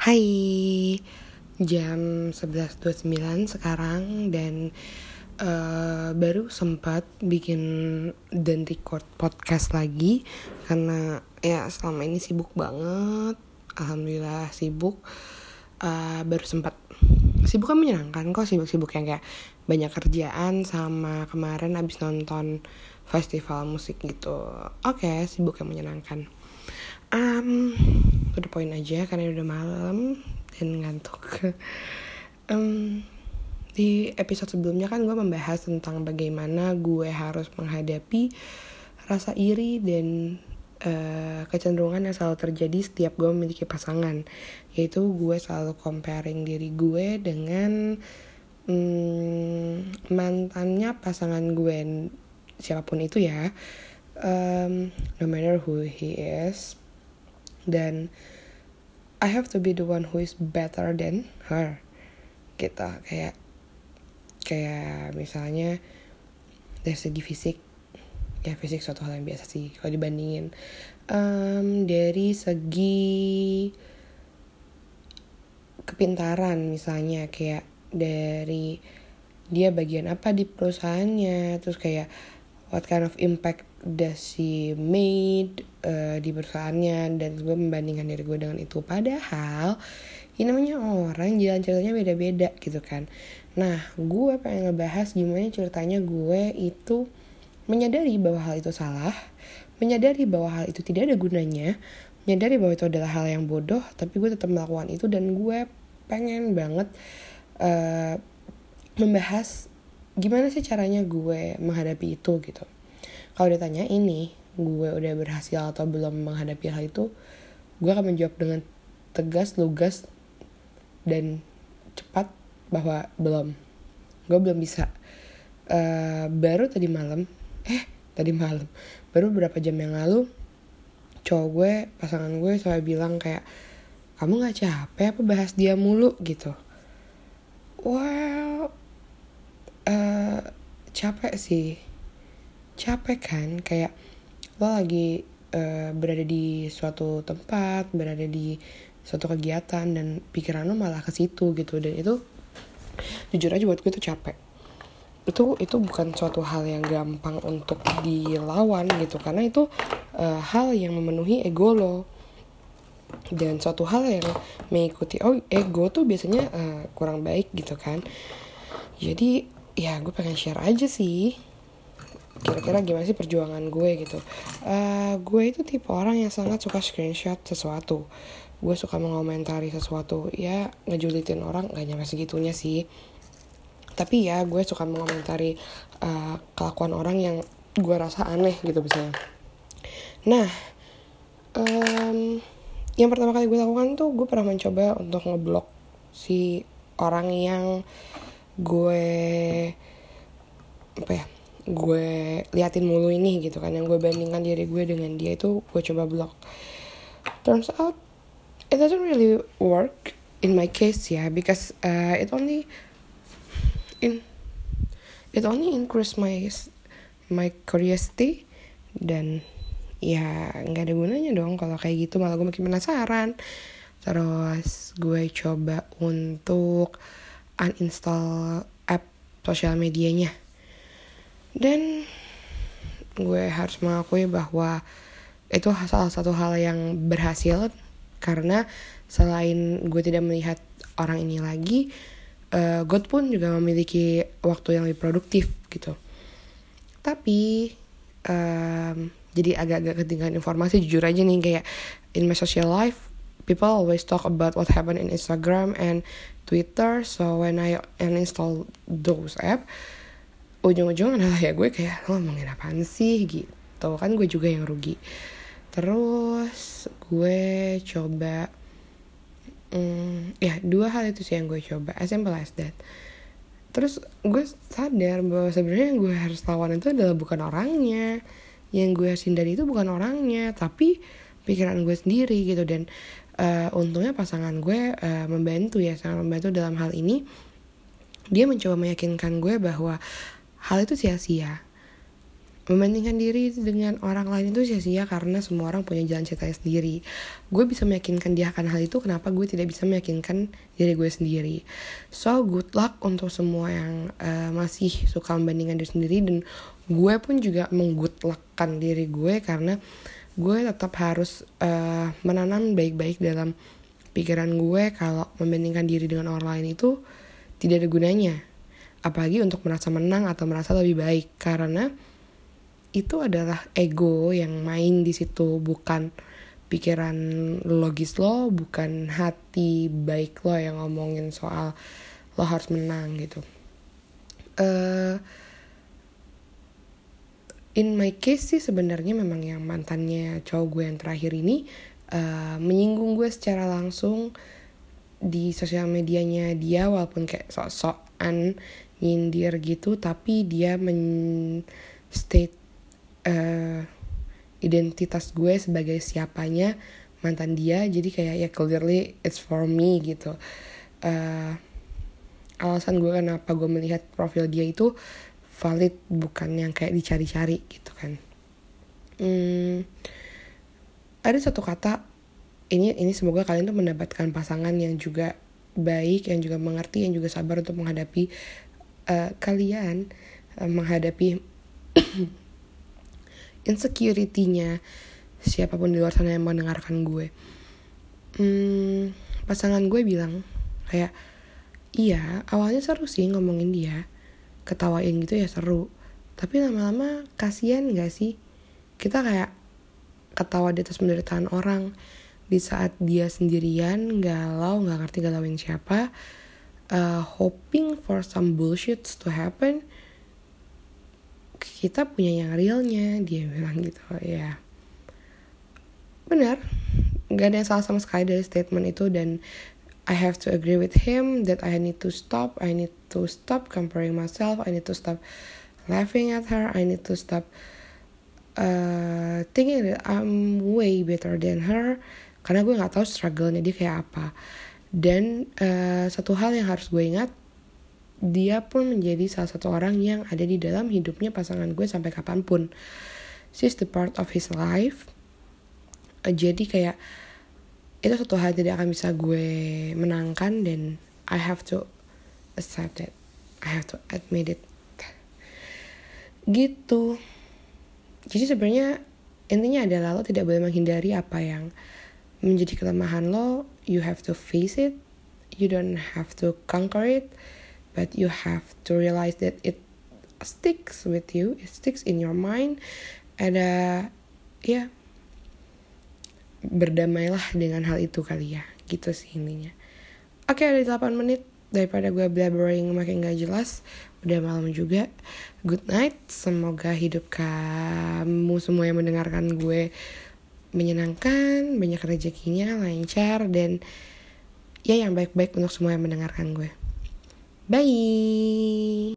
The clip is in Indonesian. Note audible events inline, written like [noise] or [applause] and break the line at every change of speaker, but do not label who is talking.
Hai, jam 11.29 sekarang dan uh, baru sempat bikin dan record podcast lagi karena ya selama ini sibuk banget, alhamdulillah sibuk. Uh, baru sempat sibuk kan menyenangkan kok sibuk-sibuk yang kayak banyak kerjaan sama kemarin abis nonton festival musik gitu. Oke, okay, sibuk yang menyenangkan um, udah poin aja karena udah malam dan ngantuk. [laughs] Um, di episode sebelumnya kan gue membahas tentang bagaimana gue harus menghadapi rasa iri dan uh, kecenderungan yang selalu terjadi setiap gue memiliki pasangan. Yaitu gue selalu comparing diri gue dengan um, mantannya pasangan gue siapa pun itu ya. Um, no matter who he is dan I have to be the one who is better than her. Gitu kayak kayak misalnya dari segi fisik ya fisik suatu hal yang biasa sih kalau dibandingin. Um, dari segi kepintaran misalnya kayak dari dia bagian apa di perusahaannya terus kayak what kind of impact does she made uh, di perusahaannya? Dan gue membandingkan diri gue dengan itu. Padahal ini namanya orang jalan ceritanya beda-beda gitu kan. Nah gue pengen ngebahas gimana ceritanya gue itu menyadari bahwa hal itu salah menyadari bahwa hal itu tidak ada gunanya menyadari bahwa itu adalah hal yang bodoh tapi gue tetap melakukan itu. Dan gue pengen banget uh, membahas gimana sih caranya gue menghadapi itu gitu. Kalau ditanya ini gue udah berhasil atau belum menghadapi hal itu gue akan menjawab dengan tegas lugas dan cepat bahwa belum. Gue belum bisa. Uh, baru tadi malam eh tadi malam baru beberapa jam yang lalu cowok gue pasangan gue selalu bilang kayak kamu nggak capek apa bahas dia mulu? Gitu. Wow capek sih. Capek kan? Kayak lo lagi uh, berada di suatu tempat berada di suatu kegiatan dan pikiran lo malah ke situ gitu. Dan itu jujur aja buat gue itu capek. Itu itu bukan suatu hal yang gampang untuk dilawan gitu. Karena itu uh, hal yang memenuhi ego lo. Dan suatu hal yang mengikuti oh ego tuh biasanya uh, kurang baik gitu kan. Jadi ya gue pengen share aja sih. Kira-kira gimana sih perjuangan gue gitu. Uh, gue itu tipe orang yang sangat suka screenshot sesuatu. Gue suka mengomentari sesuatu. Ya ngejulitin orang gak nyampe segitunya sih. Tapi ya gue suka mengomentari uh, kelakuan orang yang gue rasa aneh gitu misalnya. Nah um, yang pertama kali gue lakukan tuh gue pernah mencoba untuk ngeblok si orang yang gue apa ya gue liatin mulu ini gitu kan. Yang gue bandingkan diri gue dengan dia itu gue coba blok turns out it doesn't really work in my case ya yeah, because uh, it only in it only increase my my curiosity dan ya nggak ada gunanya dong kalau kayak gitu. Malah gue makin penasaran. Terus gue coba untuk uninstall app sosial medianya. Dan gue harus mengakui bahwa itu salah satu hal yang berhasil karena selain gue tidak melihat orang ini lagi uh, God pun juga memiliki waktu yang lebih produktif gitu. Tapi um, jadi agak-agak ketinggalan informasi jujur aja nih kayak in my social life people always talk about what happened in Instagram and Twitter. So when I uninstall those app ujung-ujung adalah ya gue kayak lo ngomongin apaan sih? Gitu. Kan gue juga yang rugi. Terus gue coba hmm, ya dua hal itu sih yang gue coba. As simple as that. Terus gue sadar bahwa sebenarnya yang gue harus lawan itu adalah bukan orangnya. Yang gue hindari itu bukan orangnya tapi pikiran gue sendiri gitu dan uh, untungnya pasangan gue uh, membantu ya sangat membantu dalam hal ini dia mencoba meyakinkan gue bahwa hal itu sia-sia membandingkan diri dengan orang lain itu sia-sia karena semua orang punya jalan ceritanya sendiri. Gue bisa meyakinkan dia akan hal itu, kenapa gue tidak bisa meyakinkan diri gue sendiri. So, good luck untuk semua yang uh, masih suka membandingkan diri sendiri dan gue pun juga menggutlakan diri gue karena gue tetap harus uh, menanam baik-baik dalam pikiran gue kalau membandingkan diri dengan orang lain itu tidak ada gunanya. Apalagi untuk merasa menang atau merasa lebih baik karena itu adalah ego yang main di situ bukan pikiran logis lo bukan hati baik lo yang ngomongin soal lo harus menang gitu uh, in my case sih sebenarnya memang yang mantannya cowok gue yang terakhir ini uh, menyinggung gue secara langsung di sosial medianya dia walaupun kayak sok-sokan nyindir gitu tapi dia men state uh, identitas gue sebagai siapanya mantan dia. Jadi kayak ya clearly it's for me gitu. Uh, alasan gue kenapa gue melihat profil dia itu valid bukan yang kayak dicari-cari gitu kan. Hmm, ada satu kata ini ini semoga kalian tuh mendapatkan pasangan yang juga baik yang juga mengerti yang juga sabar untuk menghadapi uh, kalian uh, menghadapi [clears throat] insecurity-nya siapa pun di luar sana yang mendengarkan gue. Hmm, pasangan gue bilang kayak iya awalnya seru sih ngomongin dia ketawain gitu ya seru. Tapi lama-lama kasihan gak sih? Kita kayak ketawa di atas penderitaan orang. Di saat dia sendirian galau nggak ngerti galauin siapa uh, hoping for some bullshit to happen kita punya yang realnya dia bilang gitu ya. Benar nggak ada yang salah sama sekali dari statement itu dan I have to agree with him that I need to stop. I need to stop comparing myself. I need to stop laughing at her. I need to stop uh, thinking that I'm way better than her. Karena gue nggak tahu struggle-nya dia kayak apa. Dan uh, satu hal yang harus gue ingat dia pun menjadi salah satu orang yang ada di dalam hidupnya pasangan gue sampai kapan pun. She's the part of his life. Uh, jadi kayak itu satu hal tidak akan bisa gue menangkan dan I have to accept it. I have to admit it. Gitu. Jadi sebenarnya intinya adalah lo tidak boleh menghindari apa yang menjadi kelemahan lo. You have to face it. You don't have to conquer it but you have to realize that it sticks with you it sticks in your mind ada ya berdamailah dengan hal itu kali ya. Gitu sih intinya. Oke ada 8 menit daripada gue blabbering makin gak jelas. Udah malam juga. Good night. Semoga hidup kamu semua yang mendengarkan gue menyenangkan banyak rezekinya lancar dan ya yang baik-baik untuk semua yang mendengarkan gue. Bye.